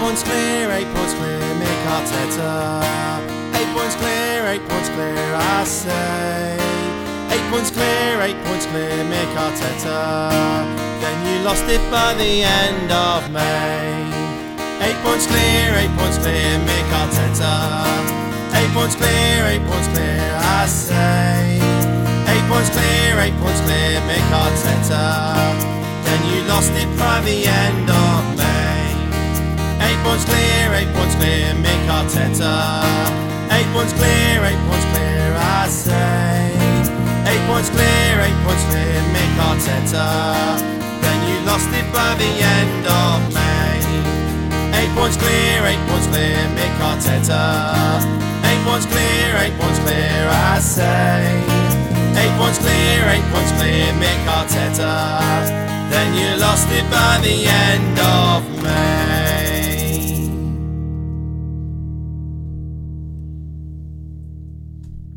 points clear, eight points clear, Mik Arteta. Eight points clear, eight points clear, I say. Eight points clear, eight points clear, Mik Arteta. Then you lost it by the end of May. Eight points clear, eight points clear, Mik Arteta. Eight points clear, eight points clear, I say. Eight points clear, eight points clear, Mik Arteta. Then you lost it by the end of May. Eight points clear, eight points clear, Mik Arteta. Eight points clear, eight points clear, I say. Eight points clear, eight points clear, Mik Arteta. Then you lost it by the end of May. Eight points clear, eight points clear, Mik Arteta. Eight points clear, eight points clear, I say. Eight points clear, eight points clear, Mik Arteta. Then you lost it by the end